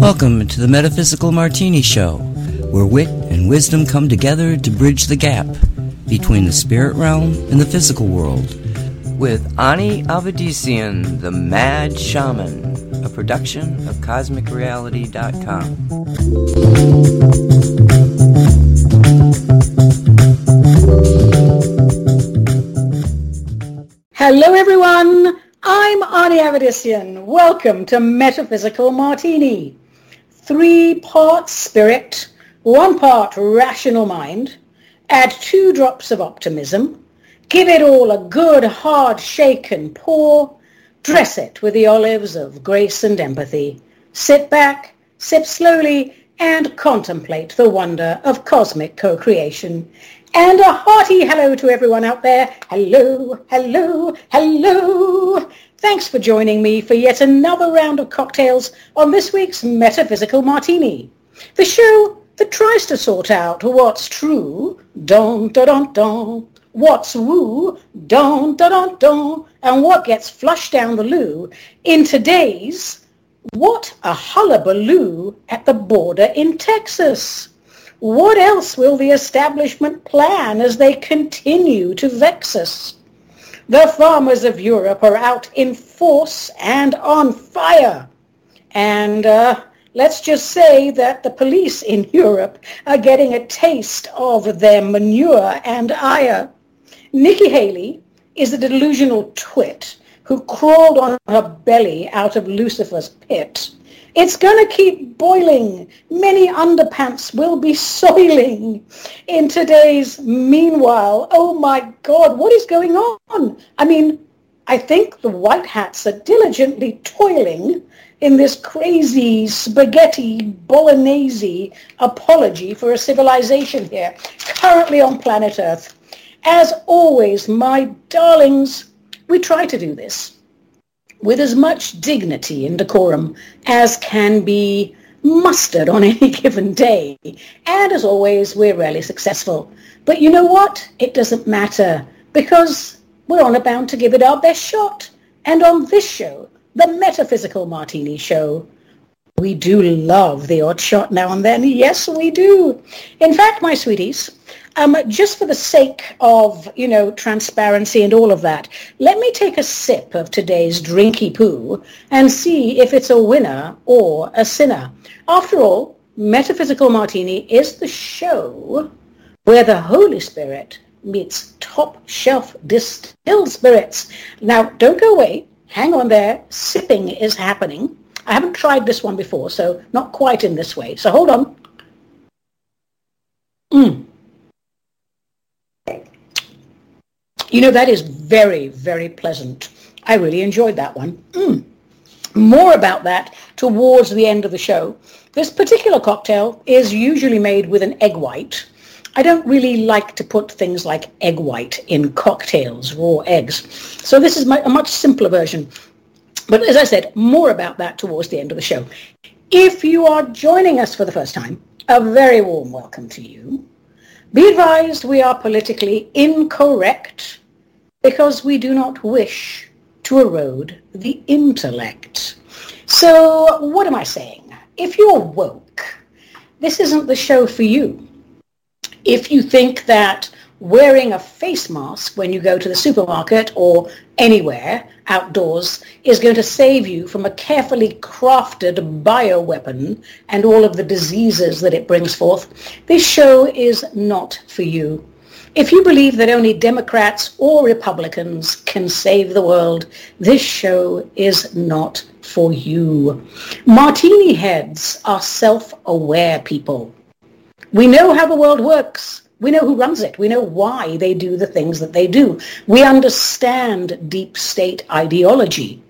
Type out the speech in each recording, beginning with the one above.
Welcome to the Metaphysical Martini Show, where wit and wisdom come together to bridge the gap between the spirit realm and the physical world. With Ani Avedissian, the Mad Shaman, a production of CosmicReality.com. Hello, everyone. I'm Ani Avedissian. Welcome to Metaphysical Martini. Three parts spirit, one part rational mind. Add two drops of optimism. Give it all a good hard shake and pour. Dress it with the olives of grace and empathy. Sit back, sip slowly, and contemplate the wonder of cosmic co-creation. And a hearty hello to everyone out there. Hello, hello, hello. Thanks for joining me for yet another round of cocktails on this week's Metaphysical Martini. The show that tries to sort out what's true, don da don don, what's woo, don da don don, and what gets flushed down the loo in today's What a Hullabaloo at the Border in Texas. What else will the establishment plan as they continue to vex us? The farmers of Europe are out in force and on fire. And uh, let's just say that the police in Europe are getting a taste of their manure and ire. Nikki Haley is a delusional twit who crawled on her belly out of Lucifer's pit it's going to keep boiling. Many underpants will be soiling in today's meanwhile. Oh my God, what is going on? I mean, I think the white hats are diligently toiling in this crazy spaghetti bolognese apology for a civilization here, currently on planet Earth. As always, my darlings, we try to do this with as much dignity and decorum as can be mustered on any given day. And as always, we're rarely successful. But you know what? It doesn't matter because we're on a bound to give it our best shot. And on this show, the Metaphysical Martini Show, we do love the odd shot now and then. Yes, we do. In fact, my sweeties, um, just for the sake of, you know, transparency and all of that, let me take a sip of today's drinky poo and see if it's a winner or a sinner. After all, Metaphysical Martini is the show where the Holy Spirit meets top shelf distilled spirits. Now, don't go away. Hang on there. Sipping is happening. I haven't tried this one before, so not quite in this way. So hold on. Mm. You know, that is very, very pleasant. I really enjoyed that one. Mm. More about that towards the end of the show. This particular cocktail is usually made with an egg white. I don't really like to put things like egg white in cocktails, raw eggs. So this is my, a much simpler version. But as I said, more about that towards the end of the show. If you are joining us for the first time, a very warm welcome to you. Be advised we are politically incorrect because we do not wish to erode the intellect. So what am I saying? If you're woke, this isn't the show for you. If you think that wearing a face mask when you go to the supermarket or anywhere outdoors is going to save you from a carefully crafted bioweapon and all of the diseases that it brings forth, this show is not for you. If you believe that only Democrats or Republicans can save the world, this show is not for you. Martini heads are self-aware people. We know how the world works. We know who runs it. We know why they do the things that they do. We understand deep state ideology.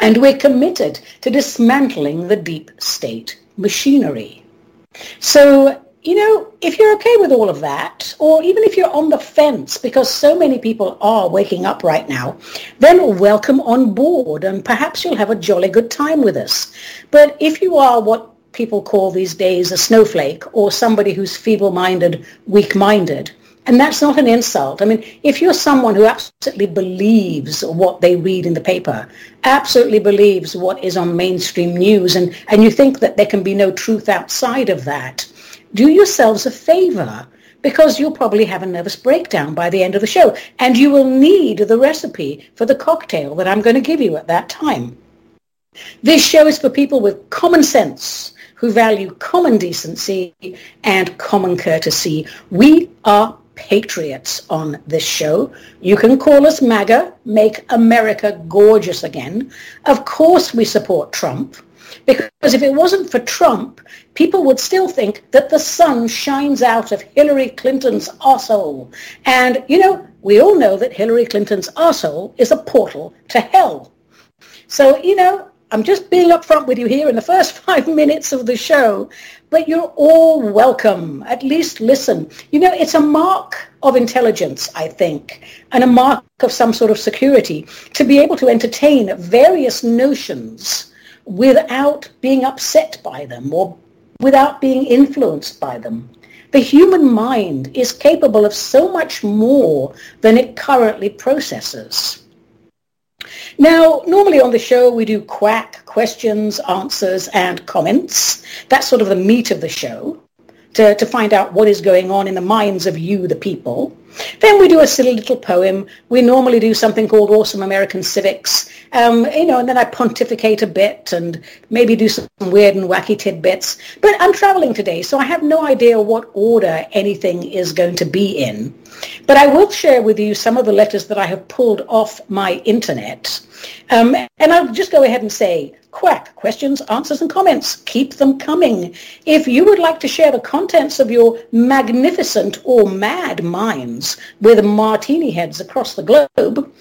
And we're committed to dismantling the deep state machinery. So you know, if you're okay with all of that, or even if you're on the fence, because so many people are waking up right now, then welcome on board and perhaps you'll have a jolly good time with us. But if you are what people call these days a snowflake or somebody who's feeble-minded, weak-minded, And that's not an insult. I mean, if you're someone who absolutely believes what they read in the paper, absolutely believes what is on mainstream news, and, and you think that there can be no truth outside of that, do yourselves a favor because you'll probably have a nervous breakdown by the end of the show. And you will need the recipe for the cocktail that I'm going to give you at that time. This show is for people with common sense who value common decency and common courtesy. We are patriots on this show. You can call us MAGA, Make America Gorgeous Again. Of course we support Trump. Because if it wasn't for Trump, people would still think that the sun shines out of Hillary Clinton's arsehole. And, you know, we all know that Hillary Clinton's arsehole is a portal to hell. So, you know, I'm just being upfront with you here in the first five minutes of the show, but you're all welcome. At least listen. You know, it's a mark of intelligence, I think, and a mark of some sort of security to be able to entertain various notions without being upset by them or without being influenced by them. The human mind is capable of so much more than it currently processes. Now, normally on the show we do quack, questions, answers, and comments. That's sort of the meat of the show to, to find out what is going on in the minds of you, the people. Then we do a silly little poem. We normally do something called Awesome American Civics. Um, you know, and then I pontificate a bit and maybe do some weird and wacky tidbits. But I'm traveling today, so I have no idea what order anything is going to be in. But I will share with you some of the letters that I have pulled off my internet. Um, and I'll just go ahead and say, quack, questions, answers, and comments. Keep them coming. If you would like to share the contents of your magnificent or mad minds with martini heads across the globe,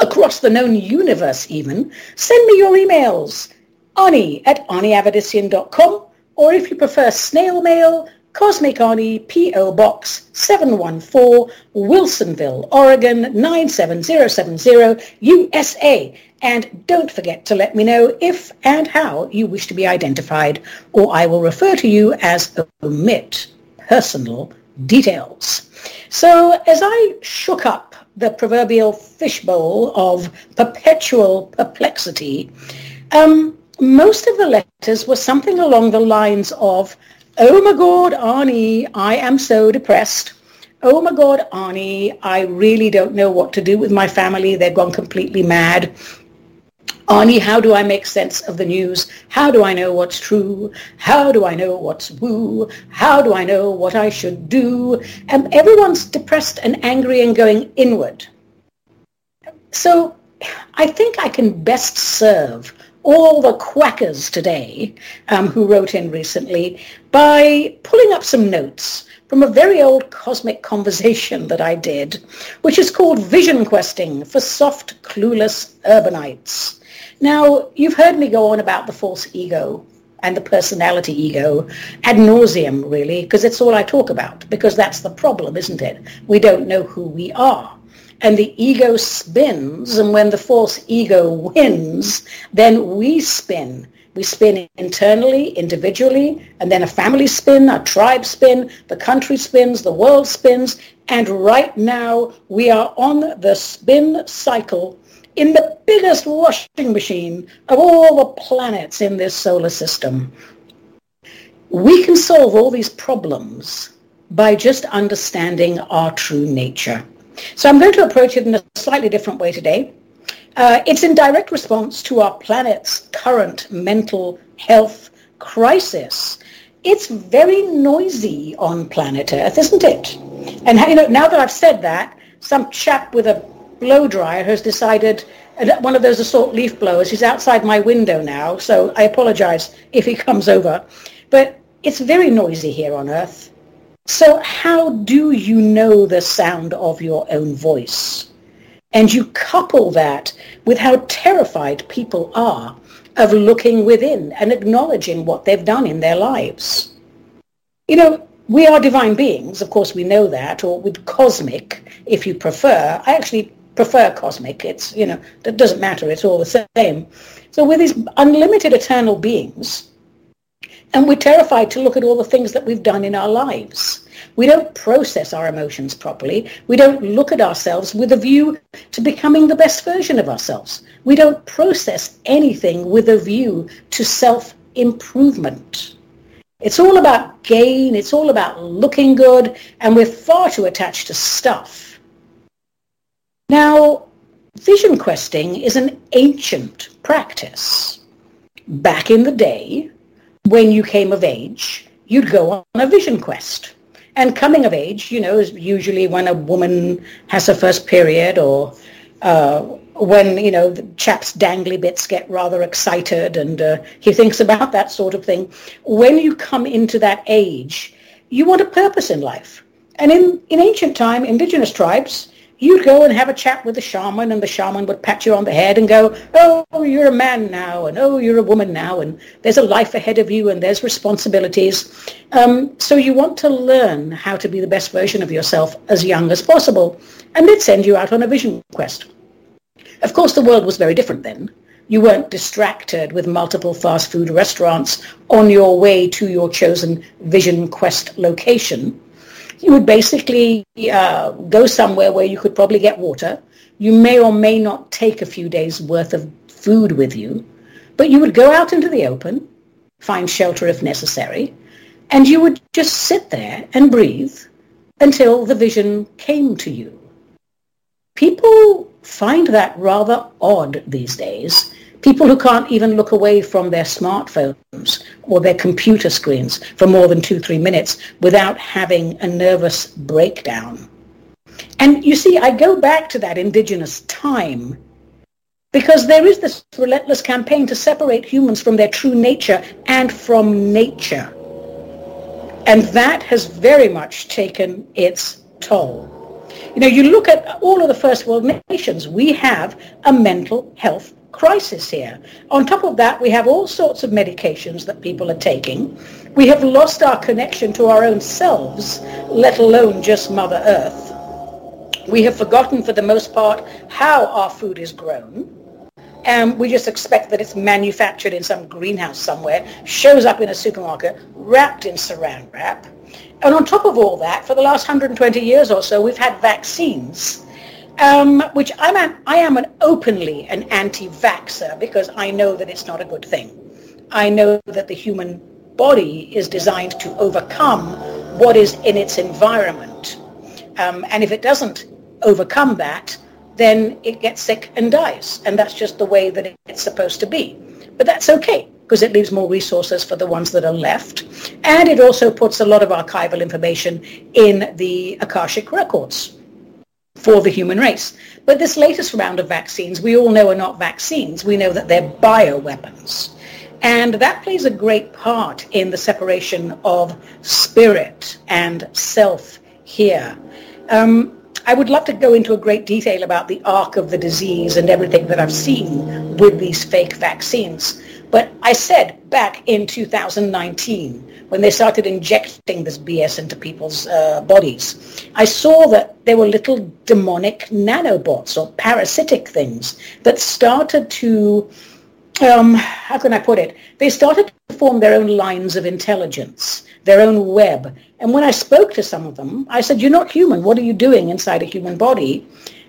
across the known universe even, send me your emails. Ani at aniavedissian.com or if you prefer snail mail, Cosmic Ani, P.O. Box 714, Wilsonville, Oregon 97070, USA. And don't forget to let me know if and how you wish to be identified, or I will refer to you as omit personal details. So as I shook up the proverbial fishbowl of perpetual perplexity, um, most of the letters were something along the lines of oh my God, Ani, I am so depressed. Oh my God, Ani, I really don't know what to do with my family. They've gone completely mad. Ani, how do I make sense of the news? How do I know what's true? How do I know what's woo? How do I know what I should do? And everyone's depressed and angry and going inward. So I think I can best serve all the quackers today um, who wrote in recently by pulling up some notes from a very old cosmic conversation that I did, which is called Vision Questing for Soft, Clueless Urbanites. Now, you've heard me go on about the false ego and the personality ego ad nauseum, really, because it's all I talk about, because that's the problem, isn't it? We don't know who we are and the ego spins, and when the false ego wins, then we spin. We spin internally, individually, and then a family spin, a tribe spin, the country spins, the world spins, and right now we are on the spin cycle in the biggest washing machine of all the planets in this solar system. We can solve all these problems by just understanding our true nature. So I'm going to approach it in a slightly different way today. Uh, it's in direct response to our planet's current mental health crisis. It's very noisy on planet Earth, isn't it? And you know, now that I've said that, some chap with a blow dryer has decided, uh, one of those assault leaf blowers, he's outside my window now, so I apologize if he comes over. But it's very noisy here on Earth. So how do you know the sound of your own voice? And you couple that with how terrified people are of looking within and acknowledging what they've done in their lives. You know, we are divine beings, of course we know that, or with cosmic, if you prefer. I actually prefer cosmic. It's, you know, that doesn't matter. It's all the same. So with these unlimited eternal beings, And we're terrified to look at all the things that we've done in our lives. We don't process our emotions properly. We don't look at ourselves with a view to becoming the best version of ourselves. We don't process anything with a view to self-improvement. It's all about gain. It's all about looking good. And we're far too attached to stuff. Now, vision questing is an ancient practice. Back in the day, when you came of age, you'd go on a vision quest. And coming of age, you know, is usually when a woman has her first period or uh, when, you know, the chap's dangly bits get rather excited and uh, he thinks about that sort of thing. When you come into that age, you want a purpose in life. And in, in ancient time, indigenous tribes, you'd go and have a chat with the shaman and the shaman would pat you on the head and go, oh, you're a man now and oh, you're a woman now and there's a life ahead of you and there's responsibilities. Um, so you want to learn how to be the best version of yourself as young as possible. And they'd send you out on a vision quest. Of course, the world was very different then. You weren't distracted with multiple fast food restaurants on your way to your chosen vision quest location you would basically uh, go somewhere where you could probably get water. You may or may not take a few days worth of food with you, but you would go out into the open, find shelter if necessary, and you would just sit there and breathe until the vision came to you. People find that rather odd these days people who can't even look away from their smartphones or their computer screens for more than two, three minutes without having a nervous breakdown. And you see, I go back to that indigenous time because there is this relentless campaign to separate humans from their true nature and from nature. And that has very much taken its toll. You know, you look at all of the first world nations, we have a mental health crisis here. On top of that, we have all sorts of medications that people are taking. We have lost our connection to our own selves, let alone just Mother Earth. We have forgotten, for the most part, how our food is grown. And we just expect that it's manufactured in some greenhouse somewhere, shows up in a supermarket, wrapped in saran wrap. And on top of all that, for the last 120 years or so, we've had vaccines um, which I'm an, I am an openly an anti-vaxxer because I know that it's not a good thing. I know that the human body is designed to overcome what is in its environment. Um, and if it doesn't overcome that, then it gets sick and dies. And that's just the way that it's supposed to be. But that's okay because it leaves more resources for the ones that are left. And it also puts a lot of archival information in the Akashic records for the human race. But this latest round of vaccines, we all know are not vaccines. We know that they're bioweapons. And that plays a great part in the separation of spirit and self here. Um, I would love to go into a great detail about the arc of the disease and everything that I've seen with these fake vaccines. But I said back in 2019, when they started injecting this BS into people's uh, bodies, I saw that there were little demonic nanobots or parasitic things that started to, um, how can I put it? They started to form their own lines of intelligence, their own web. And when I spoke to some of them, I said, you're not human. What are you doing inside a human body?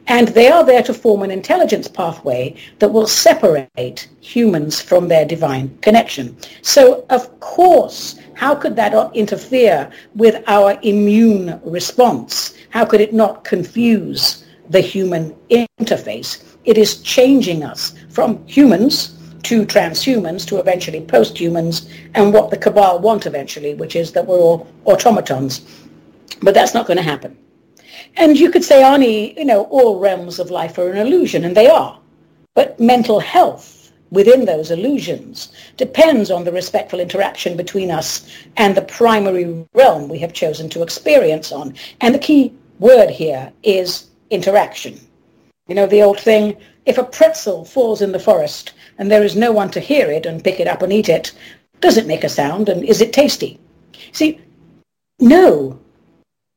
And they are there to form an intelligence pathway that will separate humans from their divine connection. So, of course, how could that interfere with our immune response? How could it not confuse the human interface? It is changing us from humans to transhumans to eventually posthumans and what the cabal want eventually, which is that we're all automatons. But that's not going to happen. And you could say, Ani, you know, all realms of life are an illusion, and they are. But mental health within those illusions depends on the respectful interaction between us and the primary realm we have chosen to experience on. And the key word here is interaction. You know, the old thing, if a pretzel falls in the forest and there is no one to hear it and pick it up and eat it, does it make a sound and is it tasty? See, no,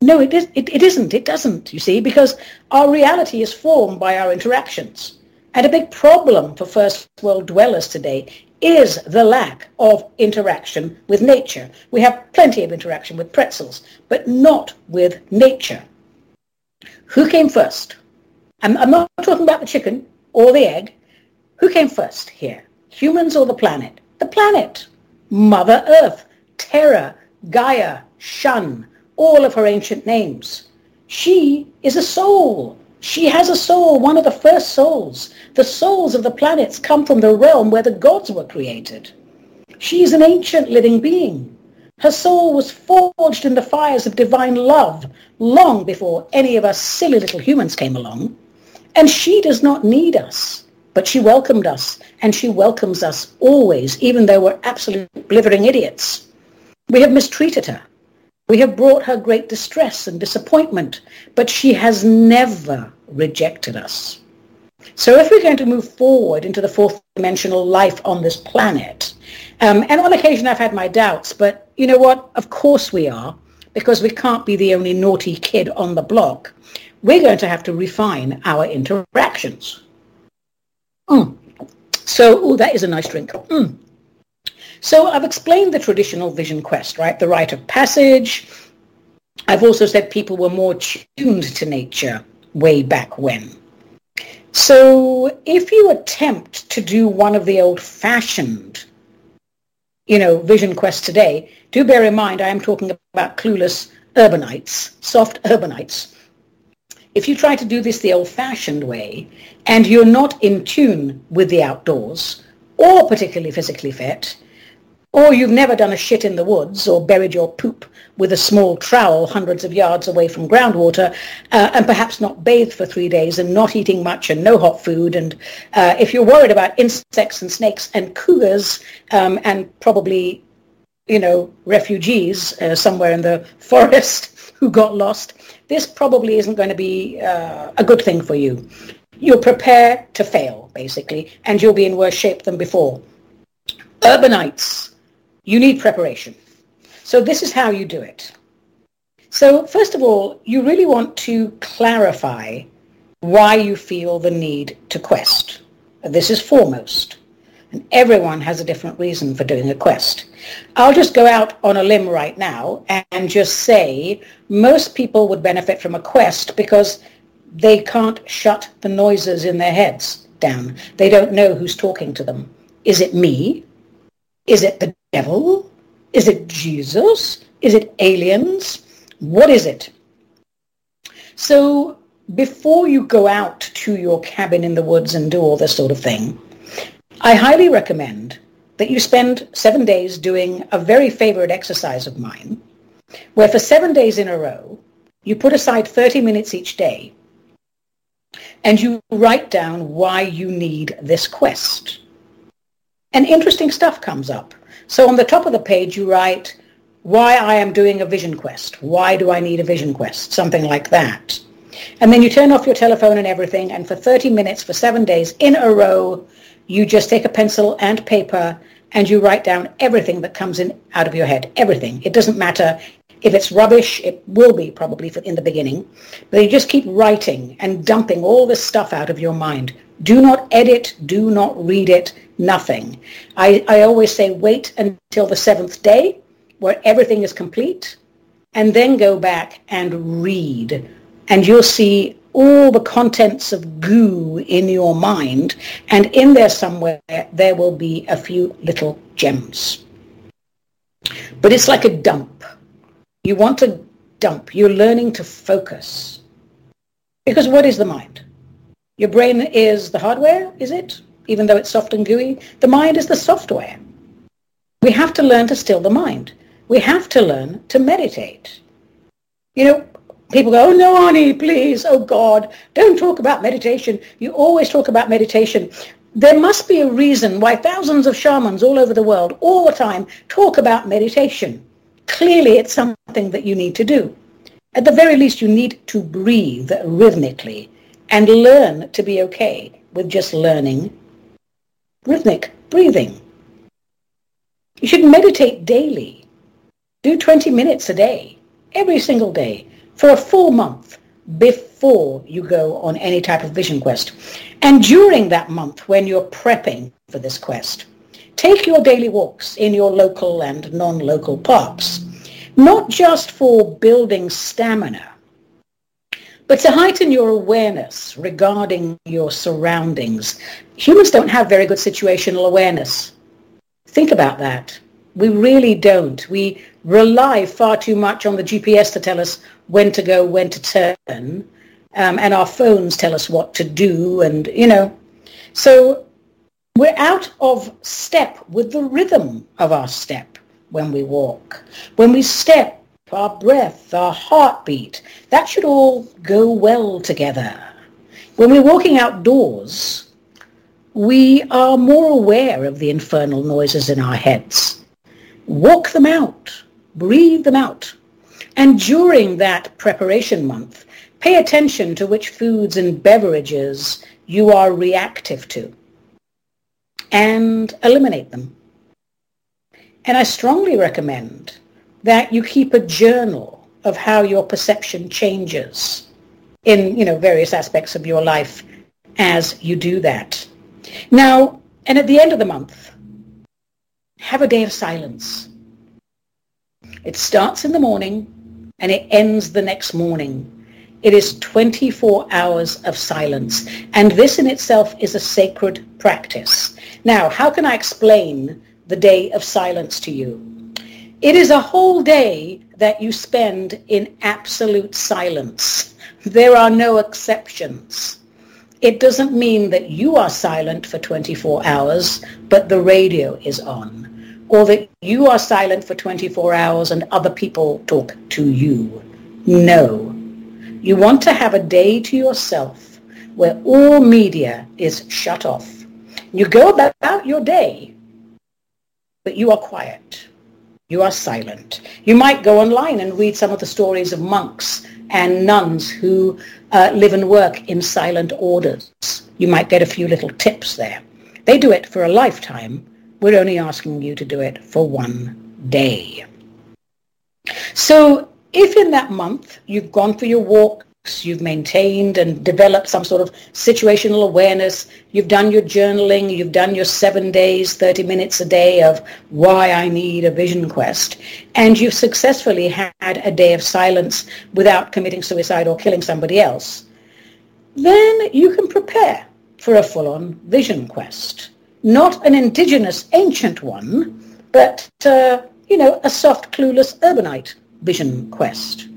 no, it, is, it, it isn't. It doesn't, you see, because our reality is formed by our interactions. And a big problem for first world dwellers today is the lack of interaction with nature. We have plenty of interaction with pretzels, but not with nature. Who came first? I'm, I'm not talking about the chicken or the egg. Who came first here? Humans or the planet? The planet. Mother Earth, Terra, Gaia, Shun, all of her ancient names. She is a soul. She has a soul, one of the first souls. The souls of the planets come from the realm where the gods were created. She is an ancient living being. Her soul was forged in the fires of divine love long before any of us silly little humans came along. And she does not need us, but she welcomed us, and she welcomes us always, even though we're absolute blithering idiots. We have mistreated her. We have brought her great distress and disappointment, but she has never rejected us. So if we're going to move forward into the fourth dimensional life on this planet, um, and on occasion I've had my doubts, but you know what? Of course we are, because we can't be the only naughty kid on the block. We're going to have to refine our interactions. Mm. So, oh, that is a nice drink. Mm. So I've explained the traditional vision quest, right? The rite of passage. I've also said people were more tuned to nature way back when. So if you attempt to do one of the old-fashioned, you know, vision quests today, do bear in mind I am talking about clueless urbanites, soft urbanites. If you try to do this the old-fashioned way and you're not in tune with the outdoors or particularly physically fit, or you've never done a shit in the woods or buried your poop with a small trowel hundreds of yards away from groundwater uh, and perhaps not bathed for three days and not eating much and no hot food. And uh, if you're worried about insects and snakes and cougars um, and probably, you know, refugees uh, somewhere in the forest who got lost, this probably isn't going to be uh, a good thing for you. You'll prepare to fail, basically, and you'll be in worse shape than before. Urbanites you need preparation. So this is how you do it. So first of all, you really want to clarify why you feel the need to quest. This is foremost. And everyone has a different reason for doing a quest. I'll just go out on a limb right now and just say most people would benefit from a quest because they can't shut the noises in their heads down. They don't know who's talking to them. Is it me? Is it the devil? Is it Jesus? Is it aliens? What is it? So before you go out to your cabin in the woods and do all this sort of thing, I highly recommend that you spend seven days doing a very favorite exercise of mine, where for seven days in a row, you put aside 30 minutes each day and you write down why you need this quest and interesting stuff comes up. So on the top of the page, you write, why I am doing a vision quest. Why do I need a vision quest? Something like that. And then you turn off your telephone and everything, and for 30 minutes, for seven days in a row, you just take a pencil and paper and you write down everything that comes in out of your head. Everything. It doesn't matter if it's rubbish, it will be probably in the beginning, but you just keep writing and dumping all this stuff out of your mind. Do not edit, do not read it, nothing. I, I always say wait until the seventh day where everything is complete and then go back and read and you'll see all the contents of goo in your mind and in there somewhere there will be a few little gems. But it's like a dump. You want to dump. You're learning to focus. Because what is the mind? Your brain is the hardware, is it? Even though it's soft and gooey. The mind is the software. We have to learn to still the mind. We have to learn to meditate. You know, people go, oh no, Ani, please, oh God, don't talk about meditation. You always talk about meditation. There must be a reason why thousands of shamans all over the world, all the time, talk about meditation. Clearly, it's something that you need to do. At the very least, you need to breathe rhythmically and learn to be okay with just learning rhythmic breathing. You should meditate daily. Do 20 minutes a day, every single day, for a full month before you go on any type of vision quest. And during that month, when you're prepping for this quest, Take your daily walks in your local and non-local parks, not just for building stamina, but to heighten your awareness regarding your surroundings. Humans don't have very good situational awareness. Think about that. We really don't. We rely far too much on the GPS to tell us when to go, when to turn, um, and our phones tell us what to do, and you know. So we're out of step with the rhythm of our step when we walk. When we step, our breath, our heartbeat, that should all go well together. When we're walking outdoors, we are more aware of the infernal noises in our heads. Walk them out, breathe them out. And during that preparation month, pay attention to which foods and beverages you are reactive to and eliminate them. And I strongly recommend that you keep a journal of how your perception changes in, you know, various aspects of your life as you do that. Now, and at the end of the month, have a day of silence. It starts in the morning and it ends the next morning. It is 24 hours of silence. And this in itself is a sacred practice. Now, how can I explain the day of silence to you? It is a whole day that you spend in absolute silence. There are no exceptions. It doesn't mean that you are silent for 24 hours, but the radio is on. Or that you are silent for 24 hours and other people talk to you. No. You want to have a day to yourself where all media is shut off you go about your day, but you are quiet. You are silent. You might go online and read some of the stories of monks and nuns who uh, live and work in silent orders. You might get a few little tips there. They do it for a lifetime. We're only asking you to do it for one day. So if in that month you've gone for your walk you've maintained and developed some sort of situational awareness, you've done your journaling, you've done your seven days, 30 minutes a day of why I need a vision quest, and you've successfully had a day of silence without committing suicide or killing somebody else, then you can prepare for a full-on vision quest. Not an indigenous ancient one, but, uh, you know, a soft, clueless urbanite vision quest.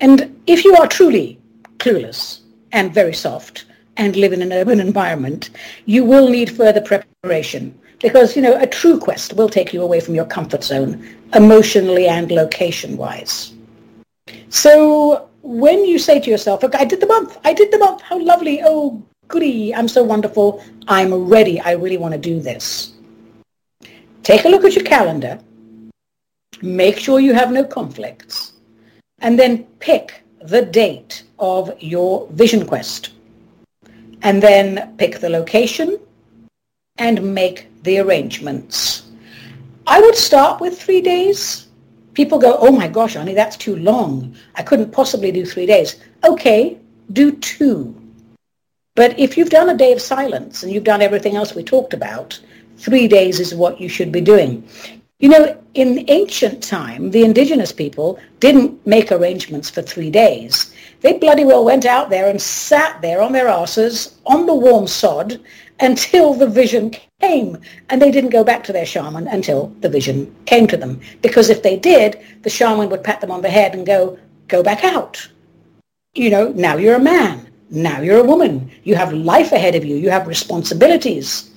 And if you are truly clueless and very soft and live in an urban environment, you will need further preparation because, you know, a true quest will take you away from your comfort zone emotionally and location-wise. So when you say to yourself, okay, I did the month, I did the month, how lovely, oh, goody, I'm so wonderful, I'm ready, I really want to do this. Take a look at your calendar, make sure you have no conflicts, and then pick the date of your vision quest and then pick the location and make the arrangements. I would start with three days. People go, oh my gosh, Ani, that's too long. I couldn't possibly do three days. Okay, do two. But if you've done a day of silence and you've done everything else we talked about, three days is what you should be doing. You know, in ancient time, the indigenous people didn't make arrangements for three days. They bloody well went out there and sat there on their asses on the warm sod until the vision came. And they didn't go back to their shaman until the vision came to them. Because if they did, the shaman would pat them on the head and go, go back out. You know, now you're a man. Now you're a woman. You have life ahead of you. You have responsibilities.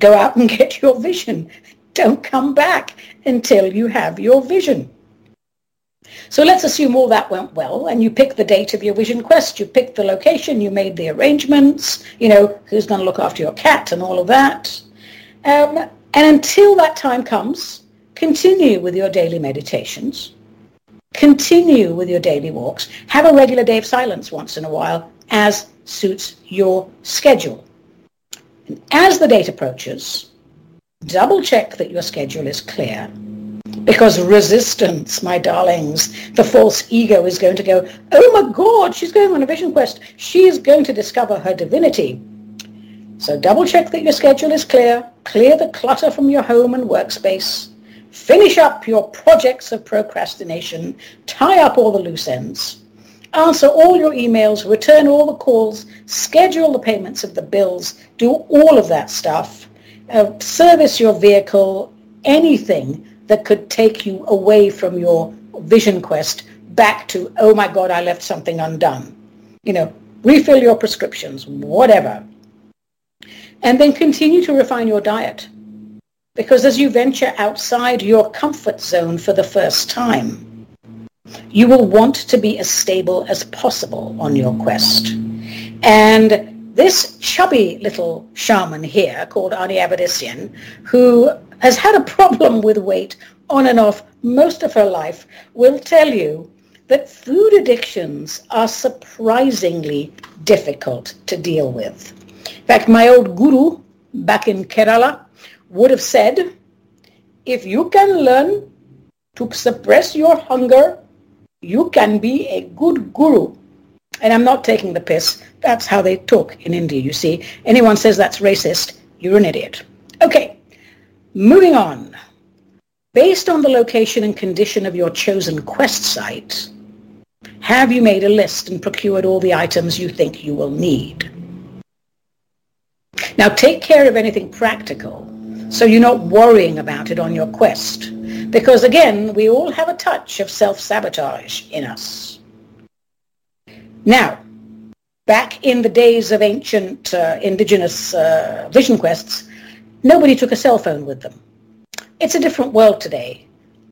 Go out and get your vision don't come back until you have your vision. So let's assume all that went well and you picked the date of your vision quest, you picked the location, you made the arrangements, you know, who's going to look after your cat and all of that. Um, and until that time comes, continue with your daily meditations, continue with your daily walks, have a regular day of silence once in a while as suits your schedule. And as the date approaches, double check that your schedule is clear. Because resistance, my darlings, the false ego is going to go, oh my God, she's going on a vision quest. She is going to discover her divinity. So double check that your schedule is clear, clear the clutter from your home and workspace, finish up your projects of procrastination, tie up all the loose ends, answer all your emails, return all the calls, schedule the payments of the bills, do all of that stuff, uh, service your vehicle, anything that could take you away from your vision quest back to, oh my God, I left something undone. You know, refill your prescriptions, whatever. And then continue to refine your diet. Because as you venture outside your comfort zone for the first time, you will want to be as stable as possible on your quest. And this chubby little shaman here called Ani Avedissian, who has had a problem with weight on and off most of her life, will tell you that food addictions are surprisingly difficult to deal with. In fact, my old guru back in Kerala would have said, if you can learn to suppress your hunger, you can be a good guru. And I'm not taking the piss. That's how they talk in India, you see. Anyone says that's racist, you're an idiot. Okay, moving on. Based on the location and condition of your chosen quest site, have you made a list and procured all the items you think you will need? Now take care of anything practical so you're not worrying about it on your quest. Because again, we all have a touch of self-sabotage in us. Now, back in the days of ancient uh, indigenous uh, vision quests, nobody took a cell phone with them. It's a different world today.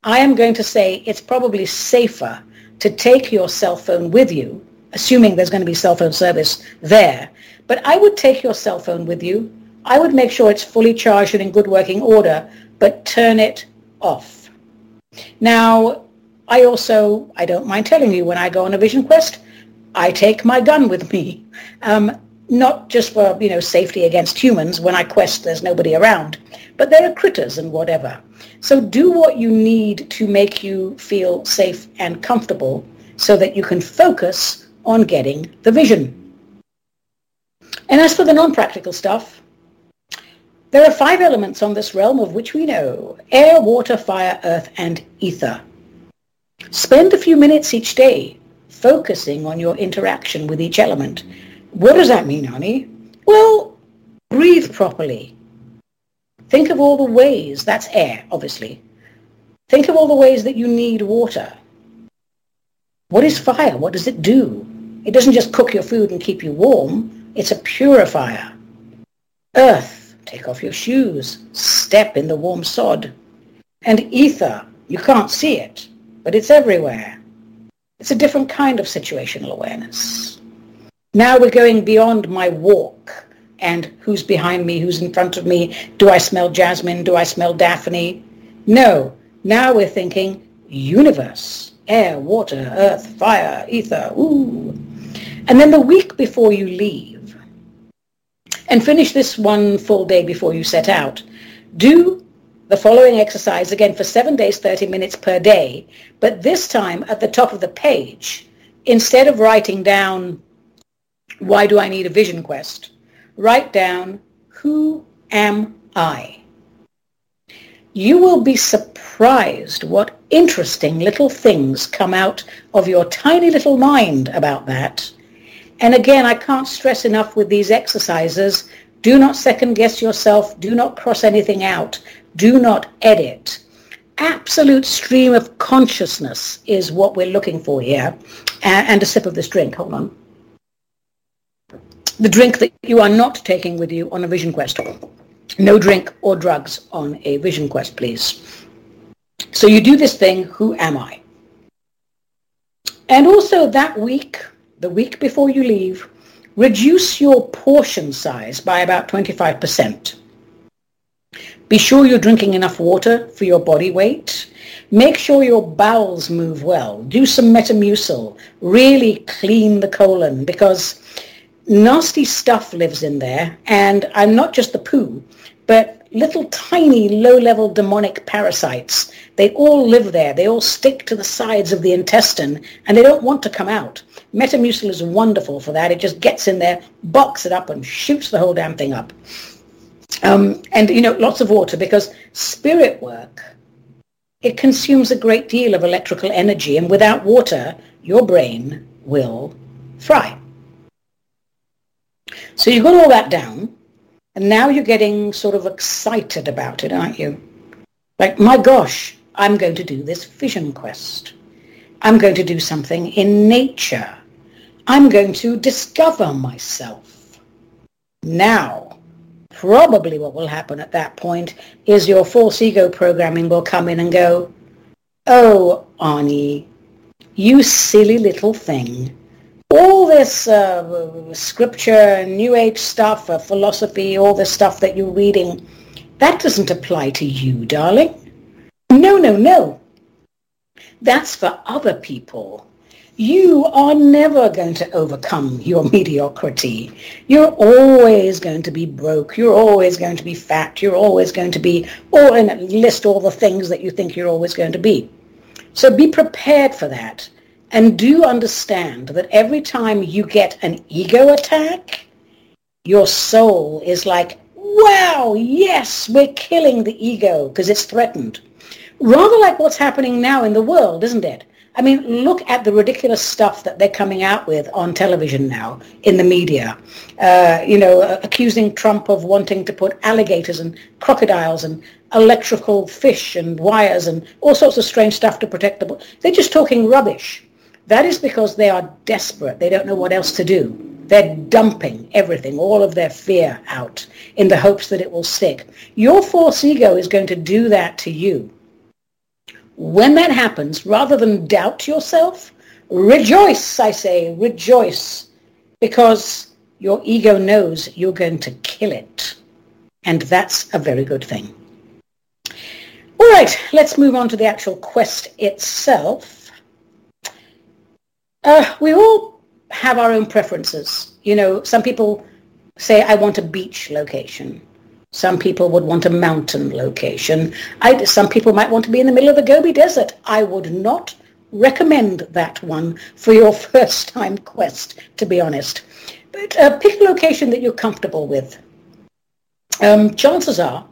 I am going to say it's probably safer to take your cell phone with you, assuming there's going to be cell phone service there. But I would take your cell phone with you. I would make sure it's fully charged and in good working order, but turn it off. Now, I also, I don't mind telling you, when I go on a vision quest, I take my gun with me. Um, not just for, you know, safety against humans. When I quest, there's nobody around. But there are critters and whatever. So do what you need to make you feel safe and comfortable so that you can focus on getting the vision. And as for the non-practical stuff, there are five elements on this realm of which we know, air, water, fire, earth, and ether. Spend a few minutes each day focusing on your interaction with each element what does that mean, honey? Well, breathe properly. Think of all the ways, that's air, obviously. Think of all the ways that you need water. What is fire? What does it do? It doesn't just cook your food and keep you warm. It's a purifier. Earth, take off your shoes. Step in the warm sod. And ether, you can't see it, but it's everywhere. It's a different kind of situational awareness. Now we're going beyond my walk and who's behind me, who's in front of me, do I smell jasmine, do I smell daphne? No, now we're thinking universe, air, water, earth, fire, ether, ooh. And then the week before you leave, and finish this one full day before you set out, do the following exercise again for seven days, 30 minutes per day, but this time at the top of the page, instead of writing down why do I need a vision quest? Write down, who am I? You will be surprised what interesting little things come out of your tiny little mind about that. And again, I can't stress enough with these exercises, do not second guess yourself. Do not cross anything out. Do not edit. Absolute stream of consciousness is what we're looking for here. And a sip of this drink. Hold on the drink that you are not taking with you on a vision quest. No drink or drugs on a vision quest, please. So you do this thing, who am I? And also that week, the week before you leave, reduce your portion size by about 25%. Be sure you're drinking enough water for your body weight. Make sure your bowels move well. Do some Metamucil. Really clean the colon because nasty stuff lives in there, and I'm not just the poo, but little tiny low-level demonic parasites. They all live there. They all stick to the sides of the intestine and they don't want to come out. Metamucil is wonderful for that. It just gets in there, bulks it up and shoots the whole damn thing up. Um, and, you know, lots of water because spirit work, it consumes a great deal of electrical energy and without water, your brain will fry. So you've got all that down and now you're getting sort of excited about it, aren't you? Like, my gosh, I'm going to do this vision quest. I'm going to do something in nature. I'm going to discover myself. Now, probably what will happen at that point is your false ego programming will come in and go, oh, Ani, you silly little thing all this uh, scripture, New Age stuff, uh, philosophy, all this stuff that you're reading, that doesn't apply to you, darling. No, no, no. That's for other people. You are never going to overcome your mediocrity. You're always going to be broke. You're always going to be fat. You're always going to be, all, and list all the things that you think you're always going to be. So be prepared for that. And do understand that every time you get an ego attack, your soul is like, wow, yes, we're killing the ego because it's threatened. Rather like what's happening now in the world, isn't it? I mean, look at the ridiculous stuff that they're coming out with on television now, in the media. Uh, you know, uh, accusing Trump of wanting to put alligators and crocodiles and electrical fish and wires and all sorts of strange stuff to protect the... They're just talking rubbish. That is because they are desperate. They don't know what else to do. They're dumping everything, all of their fear out in the hopes that it will stick. Your false ego is going to do that to you. When that happens, rather than doubt yourself, rejoice, I say, rejoice, because your ego knows you're going to kill it. And that's a very good thing. All right, let's move on to the actual quest itself. Uh, we all have our own preferences. You know, some people say, I want a beach location. Some people would want a mountain location. I, some people might want to be in the middle of the Gobi Desert. I would not recommend that one for your first time quest, to be honest. But uh, pick a location that you're comfortable with. Um, chances are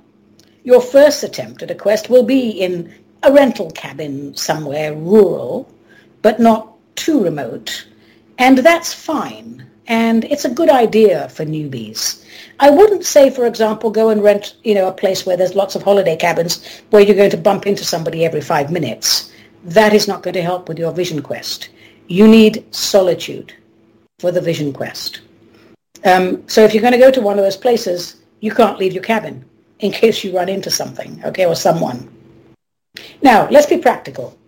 your first attempt at a quest will be in a rental cabin somewhere rural, but not too remote. And that's fine. And it's a good idea for newbies. I wouldn't say, for example, go and rent, you know, a place where there's lots of holiday cabins where you're going to bump into somebody every five minutes. That is not going to help with your vision quest. You need solitude for the vision quest. Um, so if you're going to go to one of those places, you can't leave your cabin in case you run into something, okay, or someone. Now, let's be practical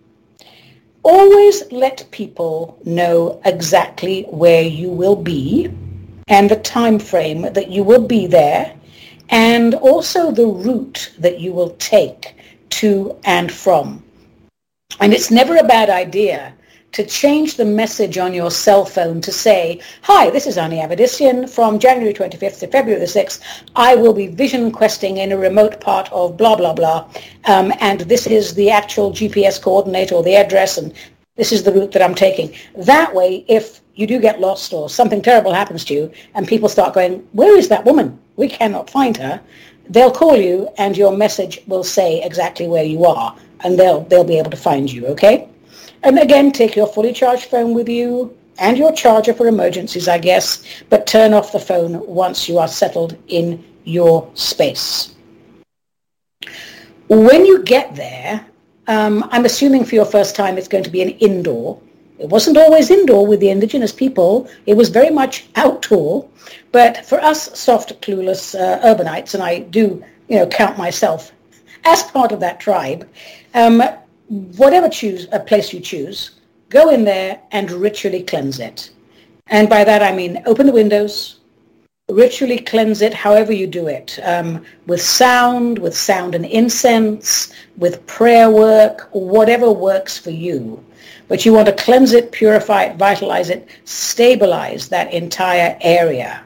always let people know exactly where you will be and the time frame that you will be there and also the route that you will take to and from. And it's never a bad idea to change the message on your cell phone to say, hi, this is Ani Avedissian from January 25th to February the 6th. I will be vision questing in a remote part of blah, blah, blah. Um, and this is the actual GPS coordinate or the address and this is the route that I'm taking. That way, if you do get lost or something terrible happens to you and people start going, where is that woman? We cannot find her. They'll call you and your message will say exactly where you are and they'll, they'll be able to find you, okay? And again, take your fully charged phone with you and your charger for emergencies, I guess, but turn off the phone once you are settled in your space. When you get there, um, I'm assuming for your first time it's going to be an indoor. It wasn't always indoor with the indigenous people. It was very much outdoor. But for us soft, clueless uh, urbanites, and I do, you know, count myself as part of that tribe, um, whatever choose a place you choose, go in there and ritually cleanse it. And by that I mean open the windows, ritually cleanse it however you do it, um, with sound, with sound and incense, with prayer work, whatever works for you. But you want to cleanse it, purify it, vitalize it, stabilize that entire area,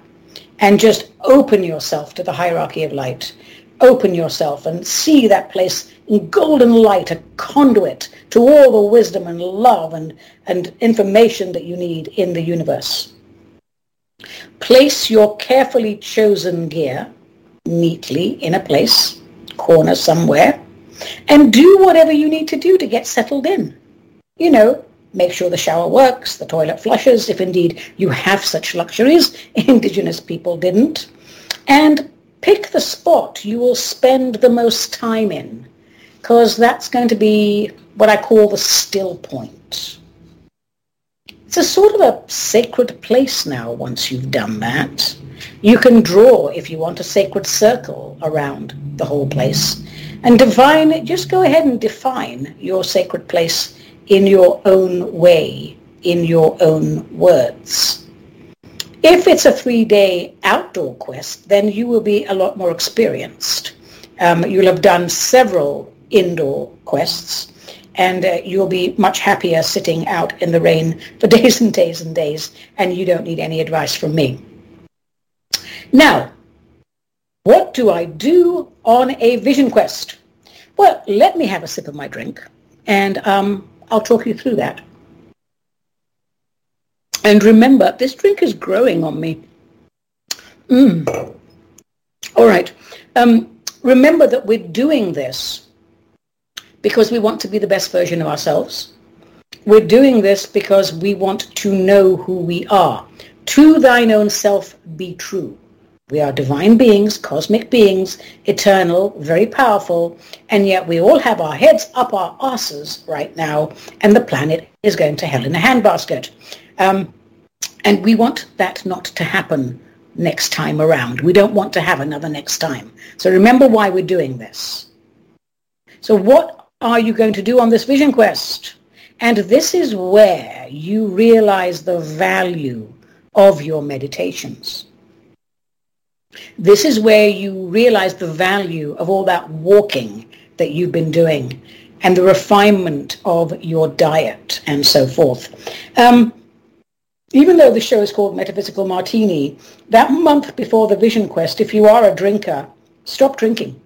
and just open yourself to the hierarchy of light. Open yourself and see that place in golden light, a conduit to all the wisdom and love and, and information that you need in the universe. Place your carefully chosen gear neatly in a place, corner somewhere, and do whatever you need to do to get settled in. You know, make sure the shower works, the toilet flushes, if indeed you have such luxuries. Indigenous people didn't. And pick the spot you will spend the most time in, because that's going to be what I call the still point. It's a sort of a sacred place now once you've done that. You can draw, if you want, a sacred circle around the whole place. And define, just go ahead and define your sacred place in your own way, in your own words. If it's a three-day outdoor quest, then you will be a lot more experienced. Um, you'll have done several indoor quests, and uh, you'll be much happier sitting out in the rain for days and days and days, and you don't need any advice from me. Now, what do I do on a vision quest? Well, let me have a sip of my drink, and um, I'll talk you through that. And remember, this drink is growing on me. Mm. All right. Um, remember that we're doing this because we want to be the best version of ourselves. We're doing this because we want to know who we are. To thine own self be true. We are divine beings, cosmic beings, eternal, very powerful, and yet we all have our heads up our asses right now, and the planet is going to hell in a handbasket. Um, and we want that not to happen next time around. We don't want to have another next time. So remember why we're doing this. So what are you going to do on this vision quest? And this is where you realize the value of your meditations. This is where you realize the value of all that walking that you've been doing and the refinement of your diet and so forth. Um, even though the show is called Metaphysical Martini, that month before the Vision Quest, if you are a drinker, stop drinking.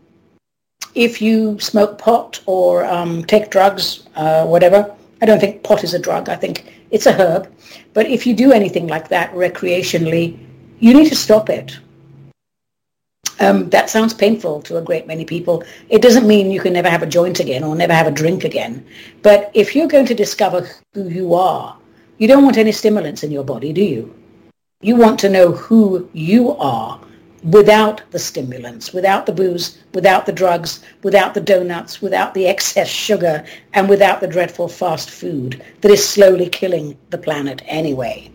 If you smoke pot or um, take drugs, uh, whatever, I don't think pot is a drug. I think it's a herb. But if you do anything like that recreationally, you need to stop it. Um, that sounds painful to a great many people. It doesn't mean you can never have a joint again or never have a drink again. But if you're going to discover who you are, you don't want any stimulants in your body, do you? You want to know who you are without the stimulants, without the booze, without the drugs, without the donuts, without the excess sugar, and without the dreadful fast food that is slowly killing the planet anyway.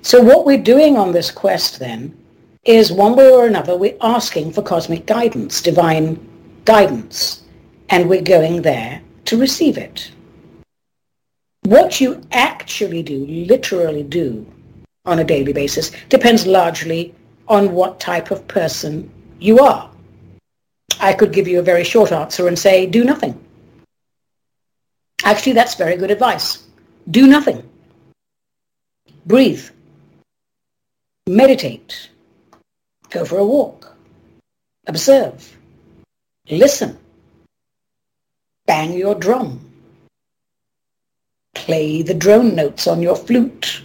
So what we're doing on this quest then is one way or another we're asking for cosmic guidance, divine guidance, and we're going there to receive it. What you actually do, literally do, on a daily basis depends largely on what type of person you are. I could give you a very short answer and say, do nothing. Actually, that's very good advice. Do nothing. Breathe. Meditate. Go for a walk. Observe. Listen. Bang your drum. Play the drone notes on your flute.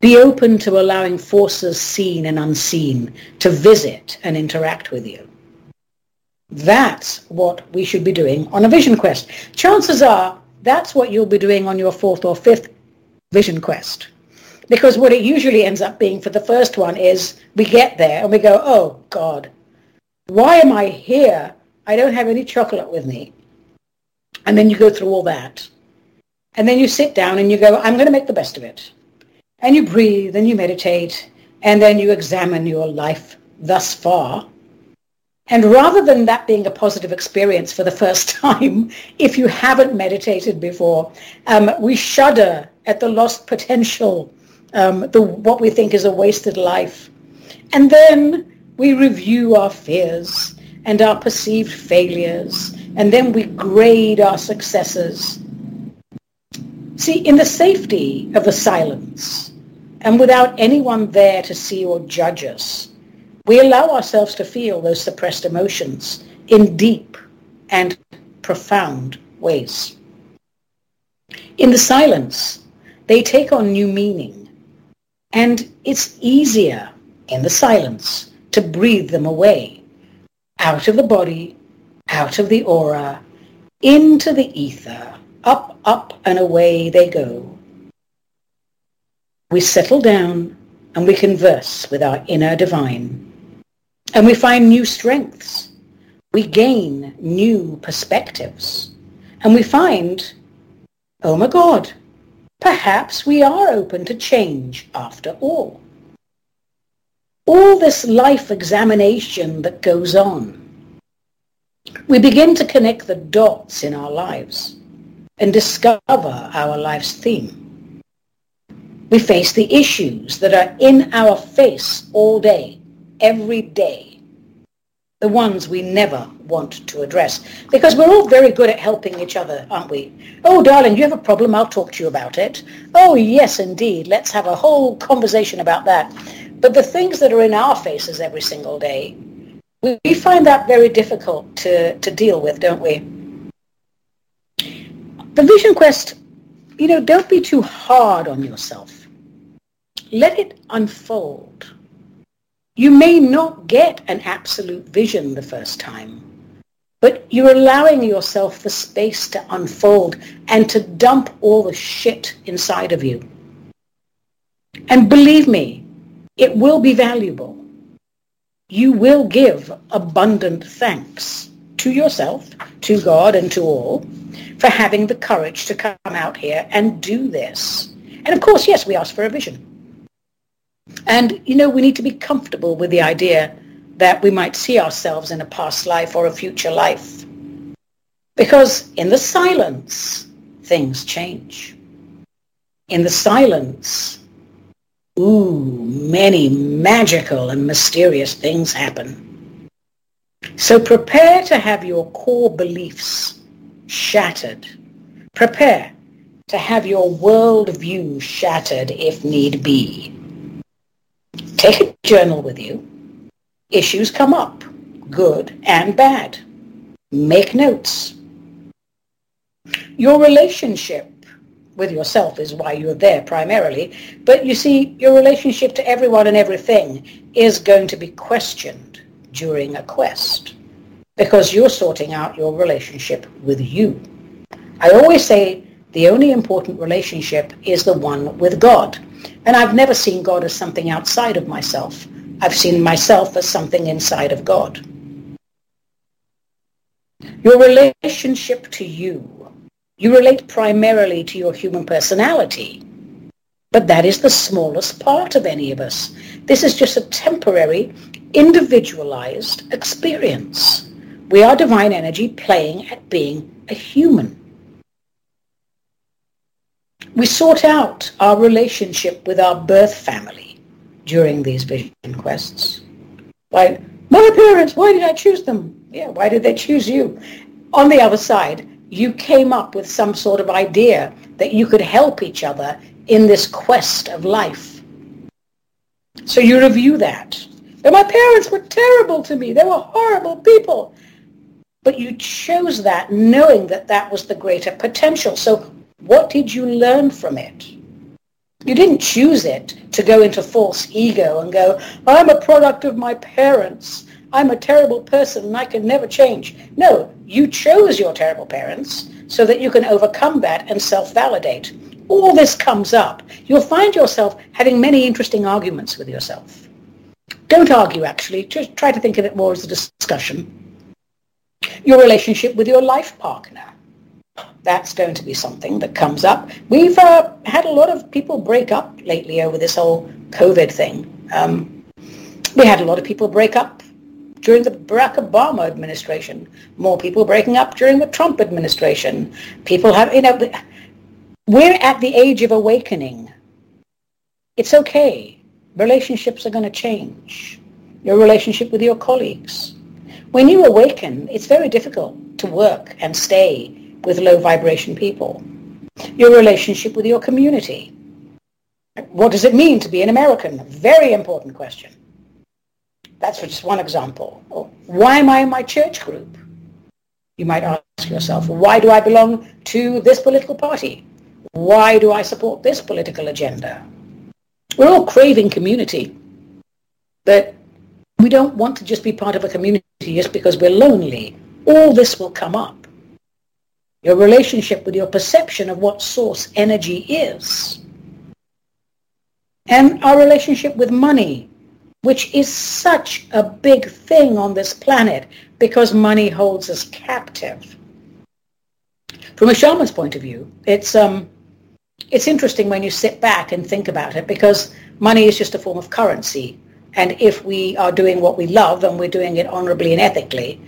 Be open to allowing forces seen and unseen to visit and interact with you. That's what we should be doing on a vision quest. Chances are that's what you'll be doing on your fourth or fifth vision quest. Because what it usually ends up being for the first one is we get there and we go, oh God, why am I here? I don't have any chocolate with me. And then you go through all that. And then you sit down and you go, I'm going to make the best of it. And you breathe and you meditate and then you examine your life thus far. And rather than that being a positive experience for the first time, if you haven't meditated before, um, we shudder at the lost potential um, the, what we think is a wasted life. And then we review our fears and our perceived failures, and then we grade our successes. See, in the safety of the silence, and without anyone there to see or judge us, we allow ourselves to feel those suppressed emotions in deep and profound ways. In the silence, they take on new meaning, and it's easier in the silence to breathe them away, out of the body, out of the aura, into the ether, up, up and away they go. We settle down and we converse with our inner divine. And we find new strengths. We gain new perspectives. And we find, oh my God, perhaps we are open to change after all. All this life examination that goes on, we begin to connect the dots in our lives and discover our life's theme. We face the issues that are in our face all day every day. The ones we never want to address. Because we're all very good at helping each other, aren't we? Oh, darling, you have a problem. I'll talk to you about it. Oh, yes, indeed. Let's have a whole conversation about that. But the things that are in our faces every single day, we find that very difficult to, to deal with, don't we? The Vision Quest, you know, don't be too hard on yourself. Let it unfold. You may not get an absolute vision the first time, but you're allowing yourself the space to unfold and to dump all the shit inside of you. And believe me, it will be valuable. You will give abundant thanks to yourself, to God, and to all for having the courage to come out here and do this. And of course, yes, we ask for a vision. And, you know, we need to be comfortable with the idea that we might see ourselves in a past life or a future life. Because in the silence, things change. In the silence, ooh, many magical and mysterious things happen. So prepare to have your core beliefs shattered. Prepare to have your worldview shattered if need be. Take a journal with you. Issues come up, good and bad. Make notes. Your relationship with yourself is why you're there primarily. But you see, your relationship to everyone and everything is going to be questioned during a quest because you're sorting out your relationship with you. I always say the only important relationship is the one with God. And I've never seen God as something outside of myself. I've seen myself as something inside of God. Your relationship to you, you relate primarily to your human personality. But that is the smallest part of any of us. This is just a temporary, individualized experience. We are divine energy playing at being a human. We sort out our relationship with our birth family during these vision quests. Why, my parents, why did I choose them? Yeah, why did they choose you? On the other side, you came up with some sort of idea that you could help each other in this quest of life. So you review that. And my parents were terrible to me. They were horrible people. But you chose that knowing that that was the greater potential. So what did you learn from it? You didn't choose it to go into false ego and go, I'm a product of my parents. I'm a terrible person and I can never change. No, you chose your terrible parents so that you can overcome that and self-validate. All this comes up. You'll find yourself having many interesting arguments with yourself. Don't argue, actually. Just try to think of it more as a discussion. Your relationship with your life partner that's going to be something that comes up. We've uh, had a lot of people break up lately over this whole COVID thing. Um, we had a lot of people break up during the Barack Obama administration. More people breaking up during the Trump administration. People have, you know, we're at the age of awakening. It's okay. Relationships are going to change. Your relationship with your colleagues. When you awaken, it's very difficult to work and stay with low vibration people. Your relationship with your community. What does it mean to be an American? Very important question. That's just one example. Why am I in my church group? You might ask yourself, why do I belong to this political party? Why do I support this political agenda? We're all craving community, but we don't want to just be part of a community just because we're lonely. All this will come up. Your relationship with your perception of what source energy is. And our relationship with money, which is such a big thing on this planet because money holds us captive. From a shaman's point of view, it's um, it's interesting when you sit back and think about it because money is just a form of currency. And if we are doing what we love and we're doing it honorably and ethically,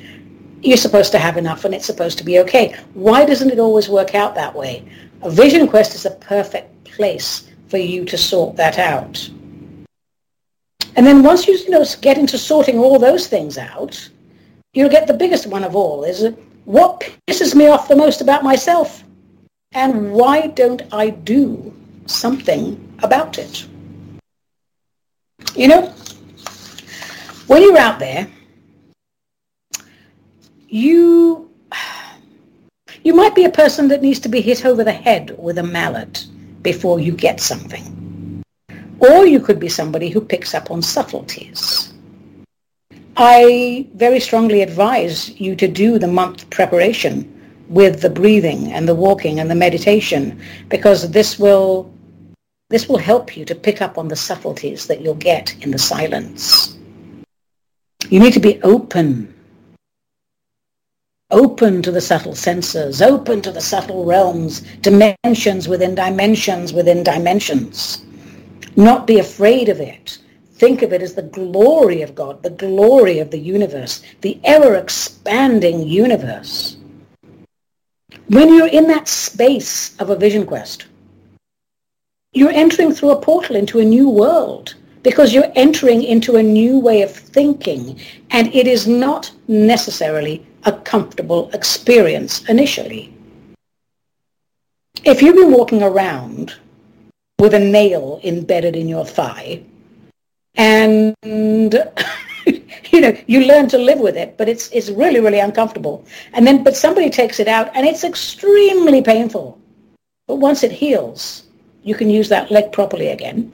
you're supposed to have enough and it's supposed to be okay. Why doesn't it always work out that way? A vision quest is a perfect place for you to sort that out. And then once you, you know, get into sorting all those things out, you'll get the biggest one of all is what pisses me off the most about myself and why don't I do something about it? You know, when you're out there, you you might be a person that needs to be hit over the head with a mallet before you get something. Or you could be somebody who picks up on subtleties. I very strongly advise you to do the month preparation with the breathing and the walking and the meditation because this will this will help you to pick up on the subtleties that you'll get in the silence. You need to be open open to the subtle senses, open to the subtle realms, dimensions within dimensions within dimensions. Not be afraid of it. Think of it as the glory of God, the glory of the universe, the ever-expanding universe. When you're in that space of a vision quest, you're entering through a portal into a new world because you're entering into a new way of thinking and it is not necessarily a comfortable experience initially. If you've been walking around with a nail embedded in your thigh and you know you learn to live with it but it's it's really really uncomfortable. And then but somebody takes it out and it's extremely painful. But once it heals you can use that leg properly again.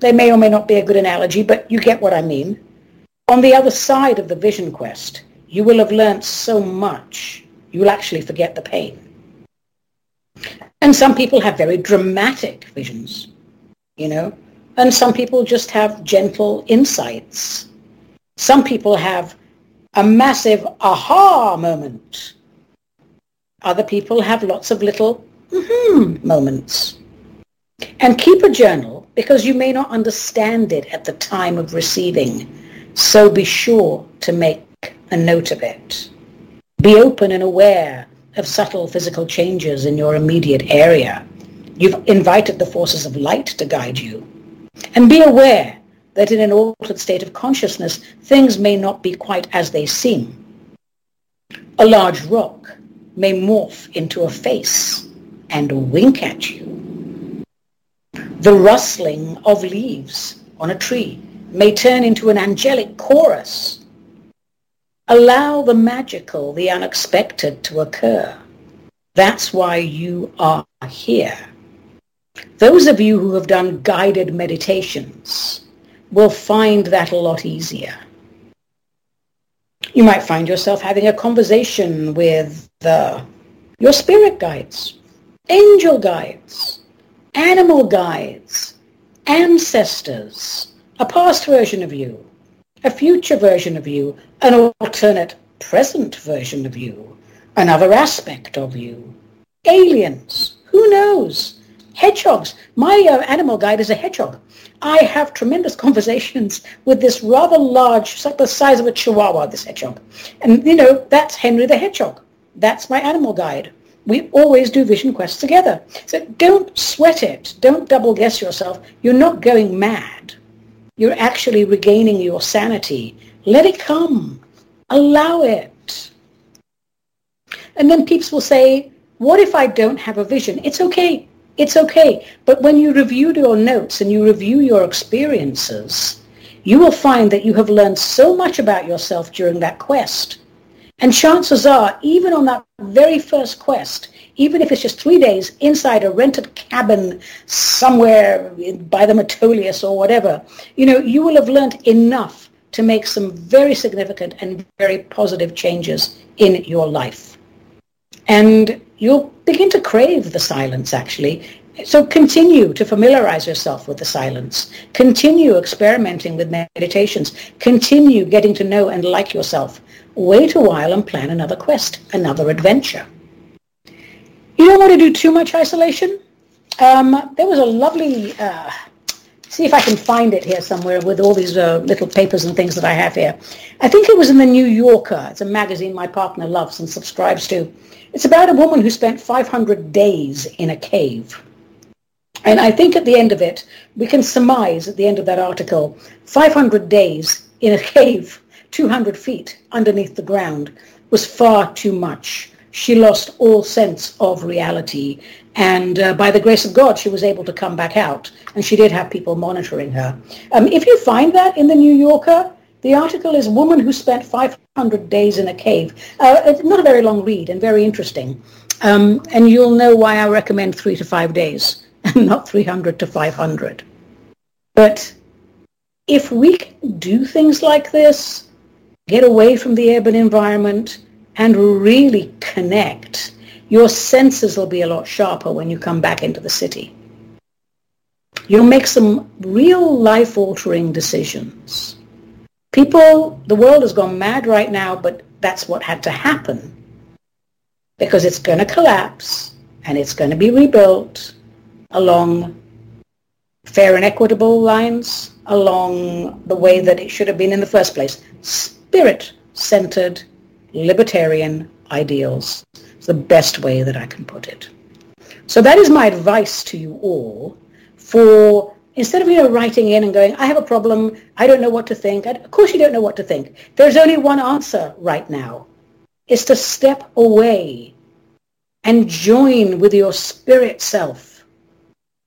They may or may not be a good analogy but you get what i mean. On the other side of the vision quest you will have learned so much you will actually forget the pain. And some people have very dramatic visions you know? And some people just have gentle insights. Some people have a massive aha moment. Other people have lots of little mm-hmm moments. And keep a journal because you may not understand it at the time of receiving. So be sure to make a note of it. Be open and aware of subtle physical changes in your immediate area. You've invited the forces of light to guide you. And be aware that in an altered state of consciousness, things may not be quite as they seem. A large rock may morph into a face and wink at you. The rustling of leaves on a tree may turn into an angelic chorus. Allow the magical, the unexpected to occur. That's why you are here. Those of you who have done guided meditations will find that a lot easier. You might find yourself having a conversation with uh, your spirit guides, angel guides, animal guides, ancestors, a past version of you, a future version of you, an alternate present version of you, another aspect of you, aliens, who knows? hedgehogs. My uh, animal guide is a hedgehog. I have tremendous conversations with this rather large, like the size of a chihuahua, this hedgehog. And, you know, that's Henry the Hedgehog. That's my animal guide. We always do vision quests together. So don't sweat it. Don't double guess yourself. You're not going mad. You're actually regaining your sanity. Let it come. Allow it. And then peeps will say, what if I don't have a vision? It's okay. It's okay. But when you review your notes and you review your experiences, you will find that you have learned so much about yourself during that quest. And chances are, even on that very first quest, even if it's just three days inside a rented cabin somewhere by the Metolius or whatever, you know, you will have learned enough to make some very significant and very positive changes in your life. And you'll begin to crave the silence, actually. So continue to familiarize yourself with the silence. Continue experimenting with meditations. Continue getting to know and like yourself. Wait a while and plan another quest, another adventure. You don't want to do too much isolation. Um, there was a lovely, uh, see if I can find it here somewhere with all these uh, little papers and things that I have here. I think it was in the New Yorker. It's a magazine my partner loves and subscribes to. It's about a woman who spent 500 days in a cave. And I think at the end of it, we can surmise at the end of that article, 500 days in a cave, 200 feet underneath the ground, was far too much. She lost all sense of reality. And uh, by the grace of God, she was able to come back out. And she did have people monitoring her. Um, if you find that in the New Yorker, the article is Woman Who Spent 500 Days in a Cave. Uh, it's not a very long read and very interesting. Um, and you'll know why I recommend three to five days and not 300 to 500. But if we can do things like this, get away from the urban environment and really connect, your senses will be a lot sharper when you come back into the city. You'll make some real life-altering decisions. People, the world has gone mad right now, but that's what had to happen. Because it's going to collapse and it's going to be rebuilt along fair and equitable lines, along the way that it should have been in the first place. Spirit-centered, libertarian ideals. It's the best way that I can put it. So that is my advice to you all for instead of you know writing in and going, I have a problem, I don't know what to think. Of course you don't know what to think. There's only one answer right now. It's to step away and join with your spirit self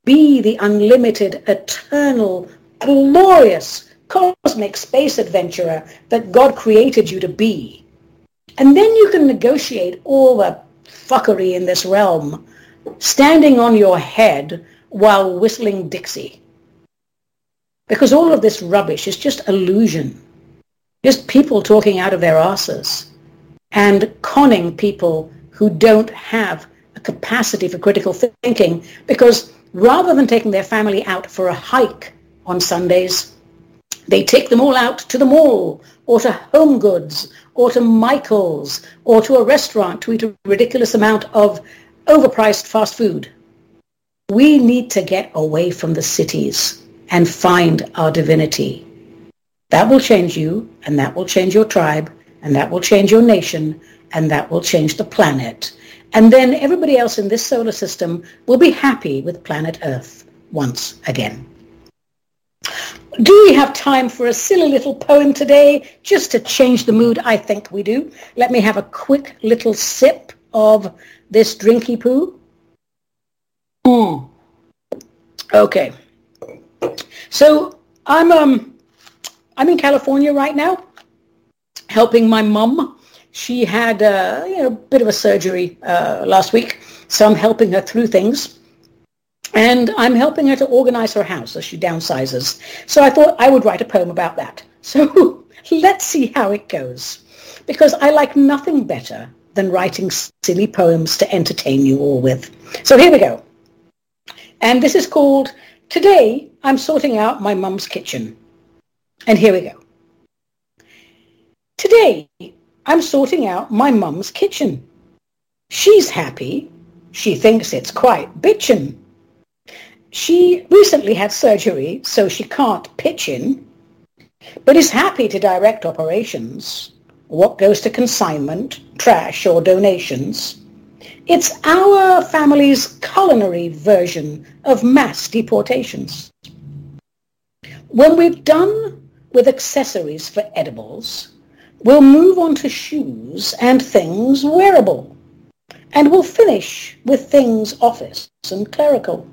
be the unlimited, eternal, glorious, cosmic space adventurer that God created you to be. And then you can negotiate all the fuckery in this realm, standing on your head while whistling Dixie. Because all of this rubbish is just illusion. Just people talking out of their asses and conning people who don't have a capacity for critical thinking because rather than taking their family out for a hike on Sundays, they take them all out to the mall or to Home Goods or to Michael's or to a restaurant to eat a ridiculous amount of overpriced fast food. We need to get away from the cities and find our divinity. That will change you and that will change your tribe and that will change your nation and that will change the planet. And then everybody else in this solar system will be happy with planet Earth once again. Do we have time for a silly little poem today just to change the mood? I think we do. Let me have a quick little sip of this drinky poo. Mm. Okay. So I'm um I'm in California right now helping my mum she had a you know, bit of a surgery uh, last week, so I'm helping her through things. And I'm helping her to organize her house as she downsizes. So I thought I would write a poem about that. So let's see how it goes. Because I like nothing better than writing silly poems to entertain you all with. So here we go. And this is called Today I'm Sorting Out My Mum's Kitchen. And here we go. Today I'm sorting out my mum's kitchen. She's happy. She thinks it's quite bitchin'. She recently had surgery, so she can't pitch in, but is happy to direct operations. What goes to consignment, trash, or donations? It's our family's culinary version of mass deportations. When we've done with accessories for edibles, We'll move on to shoes and things wearable. And we'll finish with things office and clerical.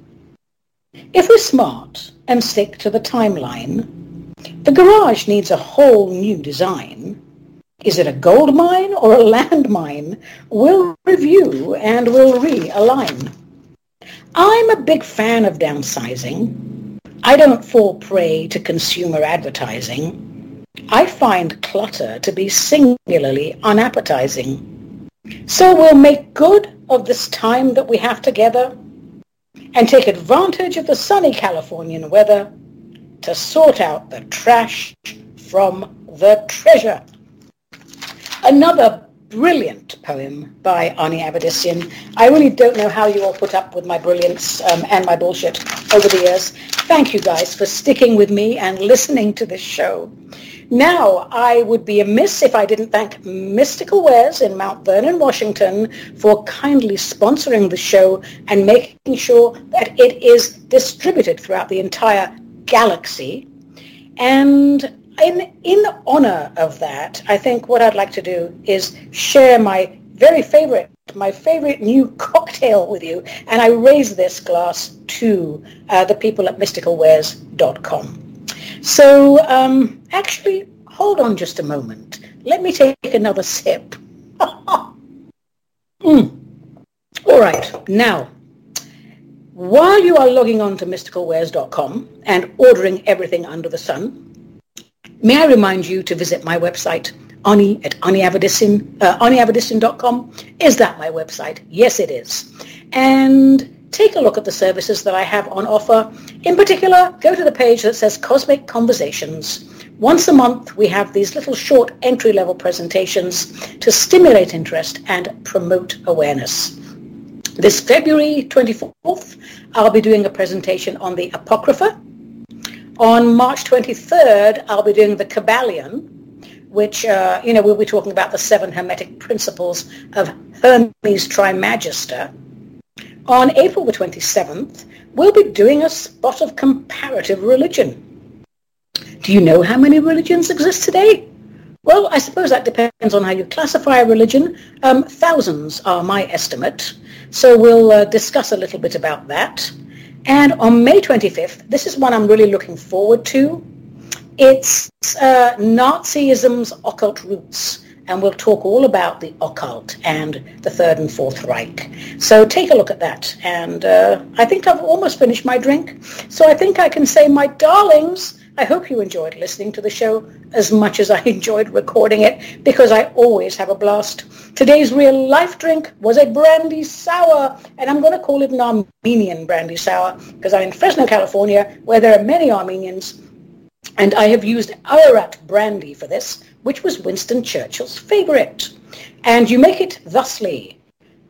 If we're smart and stick to the timeline, The garage needs a whole new design. Is it a gold mine or a landmine? We'll review and we'll realign. I'm a big fan of downsizing. I don't fall prey to consumer advertising. I find clutter to be singularly unappetizing. So we'll make good of this time that we have together and take advantage of the sunny Californian weather to sort out the trash from the treasure. Another brilliant poem by Ani Avedissian. I really don't know how you all put up with my brilliance um, and my bullshit over the years. Thank you guys for sticking with me and listening to this show. Now, I would be amiss if I didn't thank Mystical Wares in Mount Vernon, Washington for kindly sponsoring the show and making sure that it is distributed throughout the entire galaxy. And in, in honor of that, I think what I'd like to do is share my very favorite, my favorite new cocktail with you. And I raise this glass to uh, the people at mysticalwares.com. So um, actually, hold on just a moment. Let me take another sip. mm. All right, now, while you are logging on to mysticalwares.com and ordering everything under the sun, May I remind you to visit my website, Ani at aniavedissian, uh. Is that my website? Yes, it is. And take a look at the services that I have on offer. In particular, go to the page that says Cosmic Conversations. Once a month, we have these little short entry-level presentations to stimulate interest and promote awareness. This February 24th, I'll be doing a presentation on the Apocrypha, on March 23rd, I'll be doing the Kybalion, which, uh, you know, we'll be talking about the seven Hermetic principles of Hermes Trismegistus. On April the 27th, we'll be doing a spot of comparative religion. Do you know how many religions exist today? Well, I suppose that depends on how you classify a religion. Um, thousands are my estimate. So we'll uh, discuss a little bit about that. And on May 25th, this is one I'm really looking forward to. It's uh, Nazism's occult roots, and we'll talk all about the occult and the Third and Fourth Reich. So take a look at that. And uh, I think I've almost finished my drink. So I think I can say, my darlings, I hope you enjoyed listening to the show as much as I enjoyed recording it because I always have a blast. Today's real life drink was a brandy sour and I'm going to call it an Armenian brandy sour because I'm in Fresno, California where there are many Armenians and I have used Ararat brandy for this which was Winston Churchill's favorite. And you make it thusly.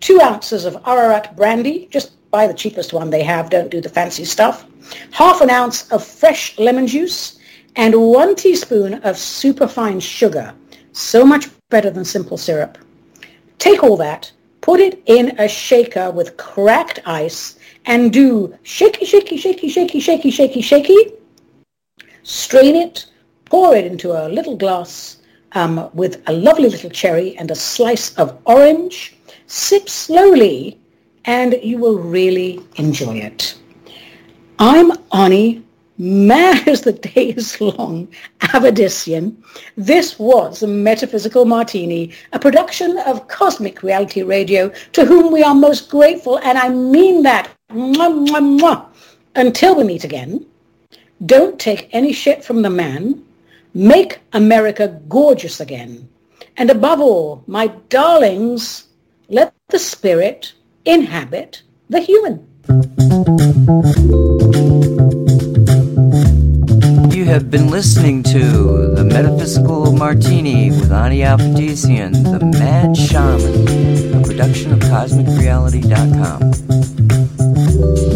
Two ounces of Ararat brandy, just buy the cheapest one they have, don't do the fancy stuff half an ounce of fresh lemon juice, and one teaspoon of superfine sugar. So much better than simple syrup. Take all that, put it in a shaker with cracked ice, and do shaky, shaky, shaky, shaky, shaky, shaky, shaky. Strain it, pour it into a little glass um, with a lovely little cherry and a slice of orange. Sip slowly, and you will really enjoy it. I'm Ani, mad as the day is long, Avedissian. This was Metaphysical Martini, a production of Cosmic Reality Radio, to whom we are most grateful, and I mean that. Mwah, mwah, mwah. Until we meet again, don't take any shit from the man. Make America gorgeous again. And above all, my darlings, let the spirit inhabit the human. You have been listening to The Metaphysical Martini with Ani Avedissian, the Mad Shaman, a production of CosmicReality.com.